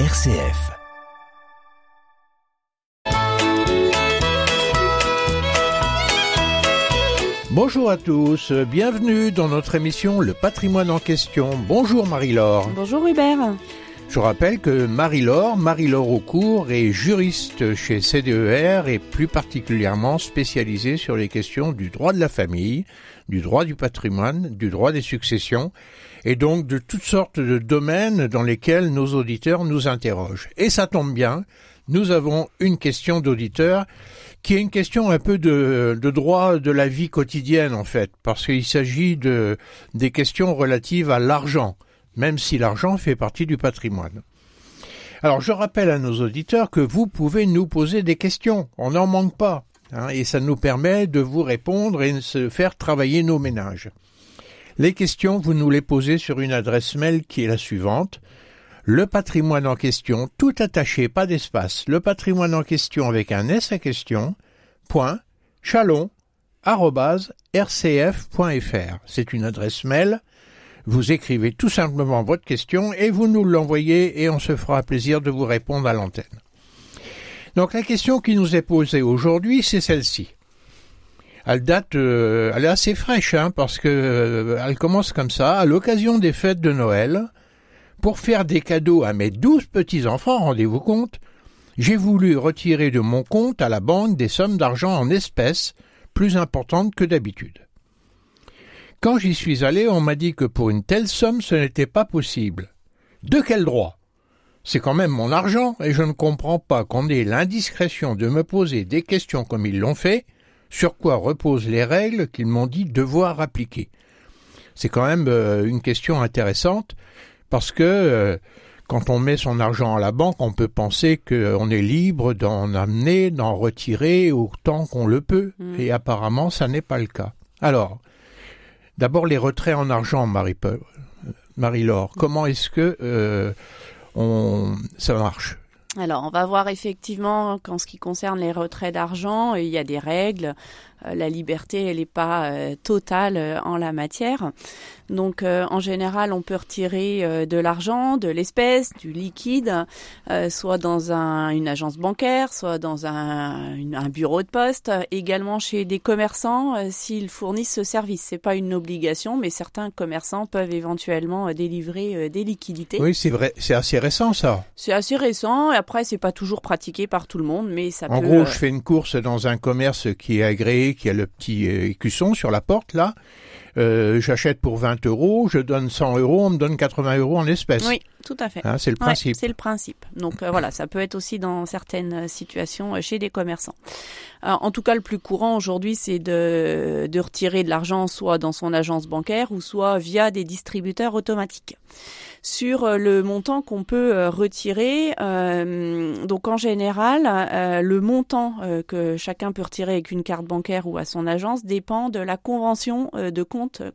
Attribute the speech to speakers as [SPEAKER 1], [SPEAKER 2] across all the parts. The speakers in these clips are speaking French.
[SPEAKER 1] RCF. Bonjour à tous, bienvenue dans notre émission Le patrimoine en question. Bonjour Marie-Laure.
[SPEAKER 2] Bonjour Hubert.
[SPEAKER 1] Je rappelle que Marie-Laure, Marie-Laure Aucourt est juriste chez CDER et plus particulièrement spécialisée sur les questions du droit de la famille, du droit du patrimoine, du droit des successions et donc de toutes sortes de domaines dans lesquels nos auditeurs nous interrogent. Et ça tombe bien, nous avons une question d'auditeur qui est une question un peu de, de, droit de la vie quotidienne en fait, parce qu'il s'agit de des questions relatives à l'argent même si l'argent fait partie du patrimoine. Alors je rappelle à nos auditeurs que vous pouvez nous poser des questions, on n'en manque pas, hein, et ça nous permet de vous répondre et de se faire travailler nos ménages. Les questions, vous nous les posez sur une adresse mail qui est la suivante. Le patrimoine en question, tout attaché, pas d'espace. Le patrimoine en question avec un S à question, point, chalon, rcf.fr. C'est une adresse mail vous écrivez tout simplement votre question et vous nous l'envoyez et on se fera plaisir de vous répondre à l'antenne. Donc la question qui nous est posée aujourd'hui, c'est celle-ci. Elle date, euh, elle est assez fraîche, hein, parce que euh, elle commence comme ça, à l'occasion des fêtes de Noël, pour faire des cadeaux à mes douze petits enfants, rendez-vous compte, j'ai voulu retirer de mon compte à la banque des sommes d'argent en espèces plus importantes que d'habitude. Quand j'y suis allé, on m'a dit que pour une telle somme, ce n'était pas possible. De quel droit? C'est quand même mon argent, et je ne comprends pas qu'on ait l'indiscrétion de me poser des questions comme ils l'ont fait, sur quoi reposent les règles qu'ils m'ont dit devoir appliquer. C'est quand même euh, une question intéressante, parce que euh, quand on met son argent à la banque, on peut penser qu'on est libre d'en amener, d'en retirer autant qu'on le peut, mmh. et apparemment ça n'est pas le cas. Alors, D'abord, les retraits en argent, Marie-Laure. Comment est-ce que euh, on, ça marche?
[SPEAKER 2] Alors, on va voir effectivement qu'en ce qui concerne les retraits d'argent, il y a des règles. Euh, la liberté, elle n'est pas euh, totale euh, en la matière. Donc, en général, on peut retirer de l'argent, de l'espèce, du liquide, soit dans un, une agence bancaire, soit dans un, un, bureau de poste, également chez des commerçants s'ils fournissent ce service. C'est pas une obligation, mais certains commerçants peuvent éventuellement délivrer des liquidités.
[SPEAKER 1] Oui, c'est vrai, c'est assez récent ça.
[SPEAKER 2] C'est assez récent. Et après, c'est pas toujours pratiqué par tout le monde, mais ça
[SPEAKER 1] en
[SPEAKER 2] peut.
[SPEAKER 1] En gros, je fais une course dans un commerce qui est agréé qui a le petit euh, écusson sur la porte là. Euh, j'achète pour 20 euros, je donne 100 euros, on me donne 80 euros en espèces.
[SPEAKER 2] Oui, tout à fait.
[SPEAKER 1] Hein, c'est le principe.
[SPEAKER 2] c'est le principe. Donc euh, voilà, ça peut être aussi dans certaines situations chez des commerçants. en tout cas, le plus courant aujourd'hui, c'est de, de retirer de l'argent soit dans son agence bancaire ou soit via des distributeurs automatiques sur euh, le montant qu'on peut euh, retirer. Euh, donc en général, le montant que chacun peut retirer avec une carte bancaire ou à son agence dépend de la convention de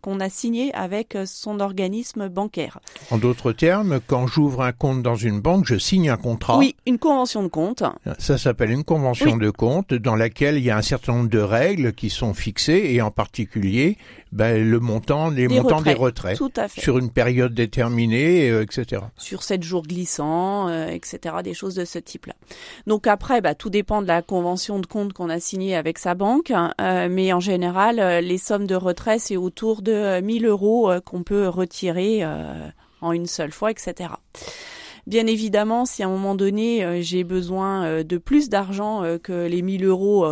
[SPEAKER 2] qu'on a signée avec son organisme bancaire.
[SPEAKER 1] En d'autres termes, quand j'ouvre un compte dans une banque, je signe un contrat.
[SPEAKER 2] Oui, une convention de compte.
[SPEAKER 1] Ça s'appelle une convention de compte dans laquelle il y a un certain nombre de règles qui sont fixées et en particulier ben, le montant, les montants des retraits.
[SPEAKER 2] Tout à fait.
[SPEAKER 1] Sur une période déterminée, euh, etc.
[SPEAKER 2] Sur sept jours glissants, euh, etc. Des choses de ce type-là. Donc après, bah, tout dépend de la convention de compte qu'on a signée avec sa banque, euh, mais en général, les sommes de retrait, c'est autour de 1000 euros qu'on peut retirer en une seule fois, etc. Bien évidemment, si à un moment donné euh, j'ai besoin euh, de plus d'argent euh, que les 1000 euros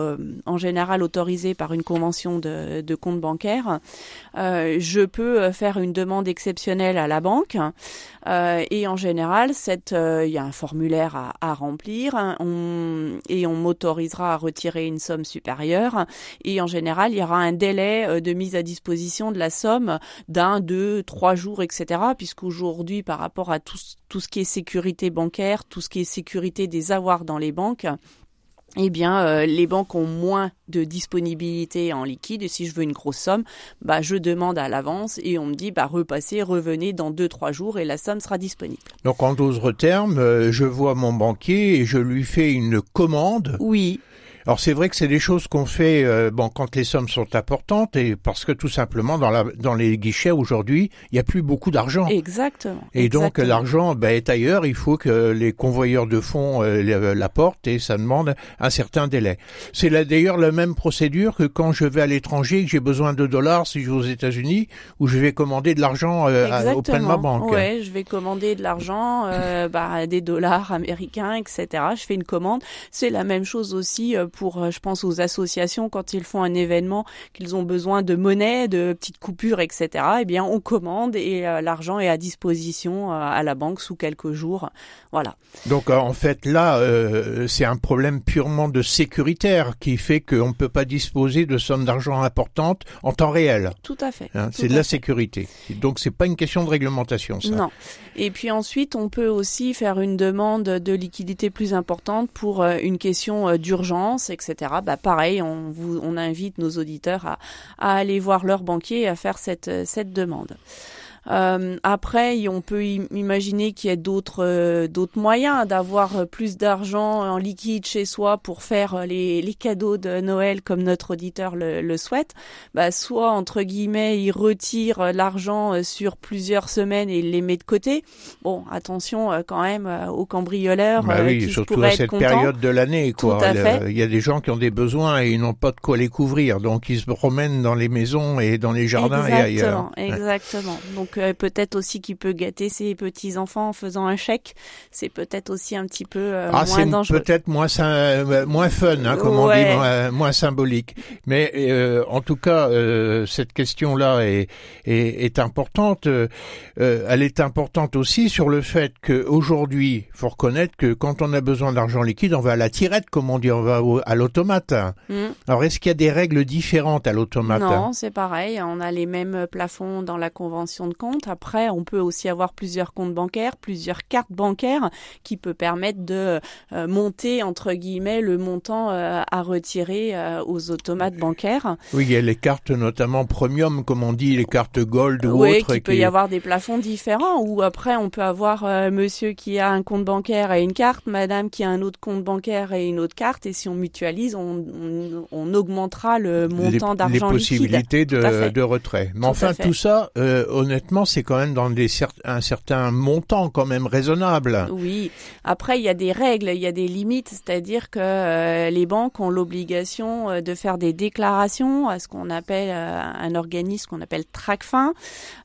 [SPEAKER 2] en général autorisés par une convention de, de compte bancaire, je peux faire une demande exceptionnelle à la banque. et en général, il y a un formulaire à, à remplir on, et on m'autorisera à retirer une somme supérieure. Et en général, il y aura un délai de mise à disposition de la somme d'un, deux, trois jours, etc. Puisqu'aujourd'hui, par rapport à tout, tout ce qui est bancaire, tout ce qui est sécurité des avoirs dans les banques, eh bien, euh, les banques ont moins de disponibilité en liquide. Et si je veux une grosse somme, bah, je demande à l'avance et on me dit, bah, repassez, revenez dans deux, trois jours et la somme sera disponible.
[SPEAKER 1] Donc, en d'autres termes, euh, je vois mon banquier et je lui fais une commande.
[SPEAKER 2] Oui.
[SPEAKER 1] Alors c'est vrai que c'est des choses qu'on fait euh, bon quand les sommes sont importantes et parce que tout simplement dans la dans les guichets aujourd'hui il n'y a plus beaucoup d'argent.
[SPEAKER 2] Exactement.
[SPEAKER 1] Et donc l'argent ben, est ailleurs. Il faut que les convoyeurs de fonds euh, l'apportent et ça demande un certain délai. C'est d'ailleurs la même procédure que quand je vais à l'étranger que j'ai besoin de dollars si je vais aux États-Unis où je vais commander de l'argent euh, auprès de ma banque.
[SPEAKER 2] Ouais, je vais commander de l'argent, euh, bah, des dollars américains, etc. Je fais une commande. C'est la même chose aussi pour, euh, je pense, aux associations quand ils font un événement, qu'ils ont besoin de monnaie, de petites coupures, etc. Eh bien, on commande et euh, l'argent est à disposition euh, à la banque sous quelques jours. Voilà.
[SPEAKER 1] Donc, en fait, là, c'est un problème purement de sécuritaire qui fait qu'on ne peut pas disposer de sommes d'argent importantes en temps réel.
[SPEAKER 2] Tout à fait.
[SPEAKER 1] Hein, c'est de la sécurité. Donc, c'est pas une question de réglementation, ça.
[SPEAKER 2] Non. Et puis ensuite, on peut aussi faire une demande de liquidité plus importante pour une question d'urgence etc. Bah pareil, on, vous, on invite nos auditeurs à, aller voir leur banquier et à faire cette demande. Euh, après, on peut imaginer qu'il y a d'autres euh, d'autres moyens d'avoir euh, plus d'argent en liquide chez soi pour faire les, les cadeaux de Noël comme notre auditeur le, le souhaite. Bah, soit entre guillemets, il retire l'argent sur plusieurs semaines et il les met de côté. Bon, attention quand même aux cambrioleurs.
[SPEAKER 1] Bah oui,
[SPEAKER 2] qui
[SPEAKER 1] surtout à cette période de l'année.
[SPEAKER 2] Quoi.
[SPEAKER 1] Il y a des gens qui ont des besoins et ils n'ont pas de quoi les couvrir, donc ils se promènent dans les maisons et dans les jardins
[SPEAKER 2] exactement,
[SPEAKER 1] et ailleurs.
[SPEAKER 2] Exactement. Donc peut-être aussi qu'il peut gâter ses petits enfants en faisant un chèque. C'est peut-être aussi un petit peu euh,
[SPEAKER 1] ah,
[SPEAKER 2] moins dangereux.
[SPEAKER 1] Peut-être moins euh, moins fun, hein, comme on dit, moins, symbolique. Mais euh, en tout cas, cette question-là est, est, est importante. elle est importante aussi sur le fait qu'aujourd'hui, faut reconnaître que quand on a besoin d'argent liquide, on va à la tirette, comme on dit, on va à l'automate. Mm. Alors, est-ce qu'il y a des règles différentes à l'automate?
[SPEAKER 2] Non, c'est pareil. On a les mêmes plafonds dans la convention de compte. Après, on peut aussi avoir plusieurs comptes bancaires, plusieurs cartes bancaires qui peut permettre de euh, monter entre guillemets le montant euh, à retirer euh, aux automates bancaires.
[SPEAKER 1] Oui, il y a les cartes notamment premium, comme on dit, les cartes gold ou
[SPEAKER 2] oui,
[SPEAKER 1] autres.
[SPEAKER 2] Il peut y avoir des plafonds différents. Ou après, on peut avoir monsieur qui a un compte bancaire et une carte, madame qui a un autre compte bancaire et une autre carte. Et si on mutualise, on, on, augmentera le montant d'argent
[SPEAKER 1] liquide. Les possibilités de, de, retrait. Mais enfin, tout ça, honnêtement, c'est quand même dans des un certain montant quand même raisonnable.
[SPEAKER 2] Oui. Après, il y a des règles, il y a des limites, c'est-à-dire que euh, les banques ont l'obligation euh, de faire des déclarations à ce qu'on appelle euh, un organisme qu'on appelle TRACFIN.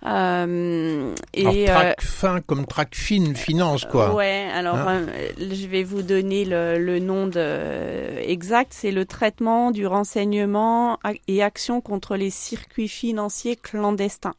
[SPEAKER 1] Euh, et alors, TRACFIN comme TRACFIN finance quoi.
[SPEAKER 2] Ouais. Alors, hein je vais vous donner le, le nom de, exact. C'est le traitement du renseignement et action contre les circuits financiers clandestins.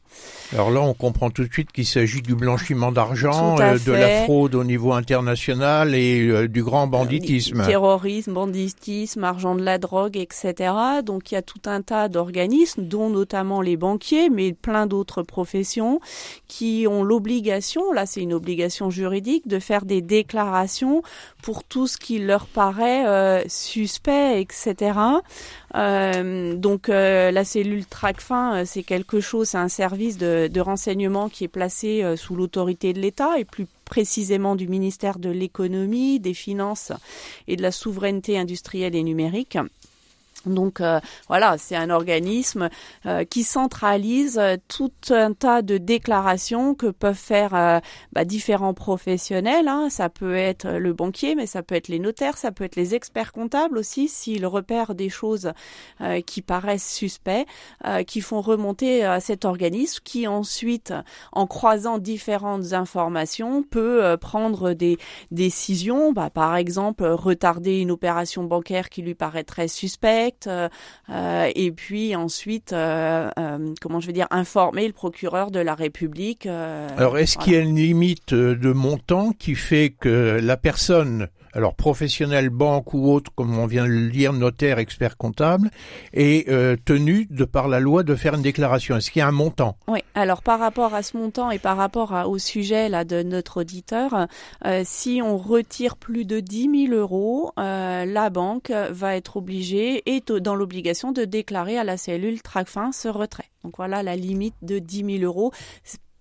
[SPEAKER 1] Alors là, on comprend tout de suite qu'il s'agit du blanchiment d'argent, euh, de la fraude au niveau international et euh, du grand banditisme.
[SPEAKER 2] Terrorisme, banditisme, argent de la drogue, etc. Donc il y a tout un tas d'organismes, dont notamment les banquiers, mais plein d'autres professions, qui ont l'obligation, là c'est une obligation juridique, de faire des déclarations pour tout ce qui leur paraît euh, suspect, etc. Euh, donc euh, la cellule TRACFIN, euh, c'est quelque chose, c'est un service de, renseignement qui est placé sous l'autorité de l'État et plus précisément du ministère de l'économie, des finances et de la souveraineté industrielle et numérique. Donc euh, voilà, c'est un organisme euh, qui centralise euh, tout un tas de déclarations que peuvent faire bah, différents professionnels. Hein. Ça peut être le banquier, mais ça peut être les notaires, ça peut être les experts comptables aussi, s'ils repèrent des choses qui paraissent suspects, qui font remonter à cet organisme, qui ensuite, en croisant différentes informations, peut prendre des décisions. Bah, par exemple, retarder une opération bancaire qui lui paraîtrait suspecte euh, euh, et puis ensuite, euh, comment je vais dire, informer le procureur de la République.
[SPEAKER 1] Alors, est-ce qu'il y a une limite de montant qui fait que la personne alors professionnel, banque ou autre, comme on vient de le dire, notaire, expert comptable, est euh, tenu de par la loi de faire une déclaration. Est-ce qu'il y a un montant?
[SPEAKER 2] Oui. Alors par rapport à ce montant et par rapport au sujet là de notre auditeur, euh, si on retire plus de 10 000 euros, euh, la banque va être obligée et dans l'obligation de déclarer à la cellule TRACFIN ce retrait. Donc voilà la limite de 10 000 euros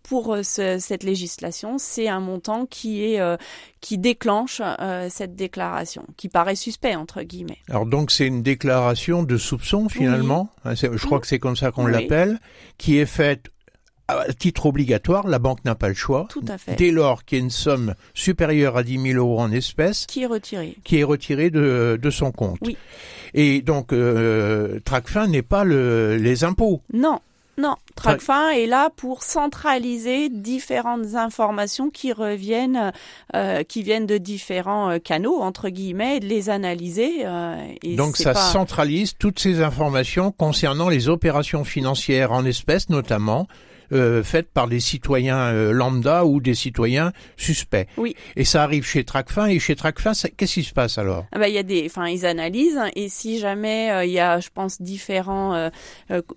[SPEAKER 2] pour cette législation, c'est un montant qui est qui déclenche cette déclaration, qui paraît suspect entre guillemets.
[SPEAKER 1] Alors donc c'est une déclaration de soupçon finalement, hein, je crois que c'est comme ça qu'on l'appelle, qui est faite à titre obligatoire, la banque n'a pas le choix.
[SPEAKER 2] Tout à fait.
[SPEAKER 1] Dès lors qu'il y a une somme supérieure à 10 000 euros en espèces.
[SPEAKER 2] Qui est retirée.
[SPEAKER 1] Qui est retirée de, de son compte.
[SPEAKER 2] Oui.
[SPEAKER 1] Et donc, euh, Tracfin n'est pas le, les impôts.
[SPEAKER 2] Non. Non, Tracfin est là pour centraliser différentes informations qui reviennent, euh, qui viennent de différents euh, canaux entre guillemets, de les analyser. Euh,
[SPEAKER 1] et Donc ça centralise toutes ces informations concernant les opérations financières en espèces notamment, euh, faites par des citoyens euh, lambda ou des citoyens suspects.
[SPEAKER 2] Oui.
[SPEAKER 1] Et ça arrive chez Tracfin et chez Tracfin, qu'est-ce qui se passe alors?
[SPEAKER 2] Ah bah, il y a des, enfin ils analysent et si jamais euh, il y a, je pense, différents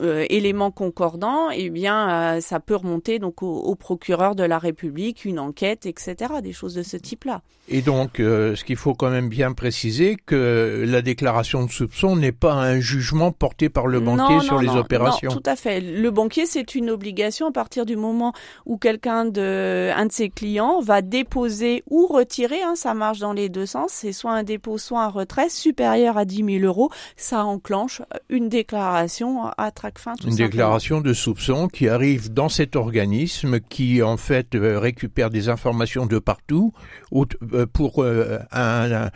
[SPEAKER 2] éléments concordants, eh bien ça peut remonter donc au, au, procureur de la République, une enquête, etc. Des choses de ce type-là.
[SPEAKER 1] Et donc, ce qu'il faut quand même bien préciser, que la déclaration de soupçon n'est pas un jugement porté par le banquier sur les opérations.
[SPEAKER 2] Non, tout à fait. Le banquier, c'est une obligation à partir du moment où quelqu'un de, un de ses clients va déposer ou retirer, hein, ça marche dans les deux sens, c'est soit un dépôt, soit un retrait supérieur à 10 000 euros, ça enclenche une déclaration à Tracfin.
[SPEAKER 1] Une déclaration de soupçon qui arrive dans cet organisme qui en fait euh, récupère des informations de partout euh, pour euh, un,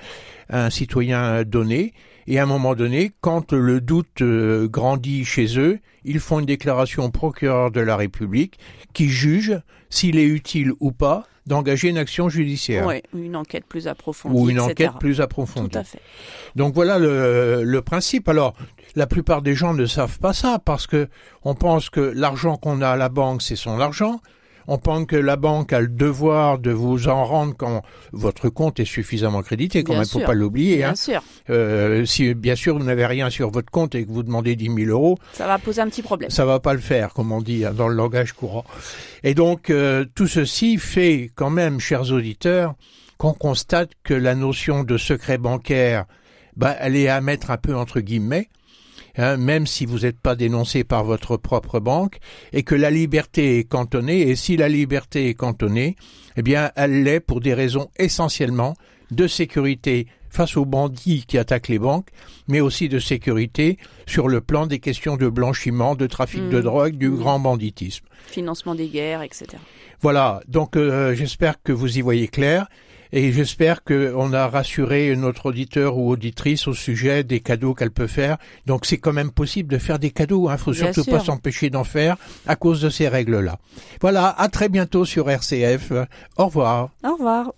[SPEAKER 1] un citoyen donné et à un moment donné, quand le doute euh, grandit chez eux, ils font une déclaration au procureur de la République qui juge s'il est utile ou pas d'engager une action judiciaire.
[SPEAKER 2] Oui, une enquête plus approfondie.
[SPEAKER 1] Ou une enquête plus approfondie.
[SPEAKER 2] Tout à fait.
[SPEAKER 1] Donc voilà le, le principe. Alors, la plupart des gens ne savent pas ça parce que on pense que l'argent qu'on a à la banque, c'est son argent on pense que la banque a le devoir de vous en rendre quand votre compte est suffisamment crédité, quand même, faut pas l'oublier.
[SPEAKER 2] Bien
[SPEAKER 1] hein.
[SPEAKER 2] sûr.
[SPEAKER 1] Euh, si bien sûr vous n'avez rien sur votre compte et que vous demandez 10 000 euros,
[SPEAKER 2] ça va poser un petit problème.
[SPEAKER 1] Ça va pas le faire, comme on dit hein, dans le langage courant. Et donc euh, tout ceci fait quand même, chers auditeurs, qu'on constate que la notion de secret bancaire, bah, elle est à mettre un peu entre guillemets Hein, même si vous n'êtes pas dénoncé par votre propre banque, et que la liberté est cantonnée, et si la liberté est cantonnée, eh bien, elle l'est pour des raisons essentiellement de sécurité face aux bandits qui attaquent les banques, mais aussi de sécurité sur le plan des questions de blanchiment, de trafic de mmh. drogue, du mmh. grand banditisme.
[SPEAKER 2] Financement des guerres, etc.
[SPEAKER 1] Voilà, donc euh, j'espère que vous y voyez clair. Et j'espère qu'on a rassuré notre auditeur ou auditrice au sujet des cadeaux qu'elle peut faire. Donc c'est quand même possible de faire des cadeaux. Il hein. faut surtout pas s'empêcher d'en faire à cause de ces règles-là. Voilà, à très bientôt sur RCF. Au revoir.
[SPEAKER 2] Au revoir.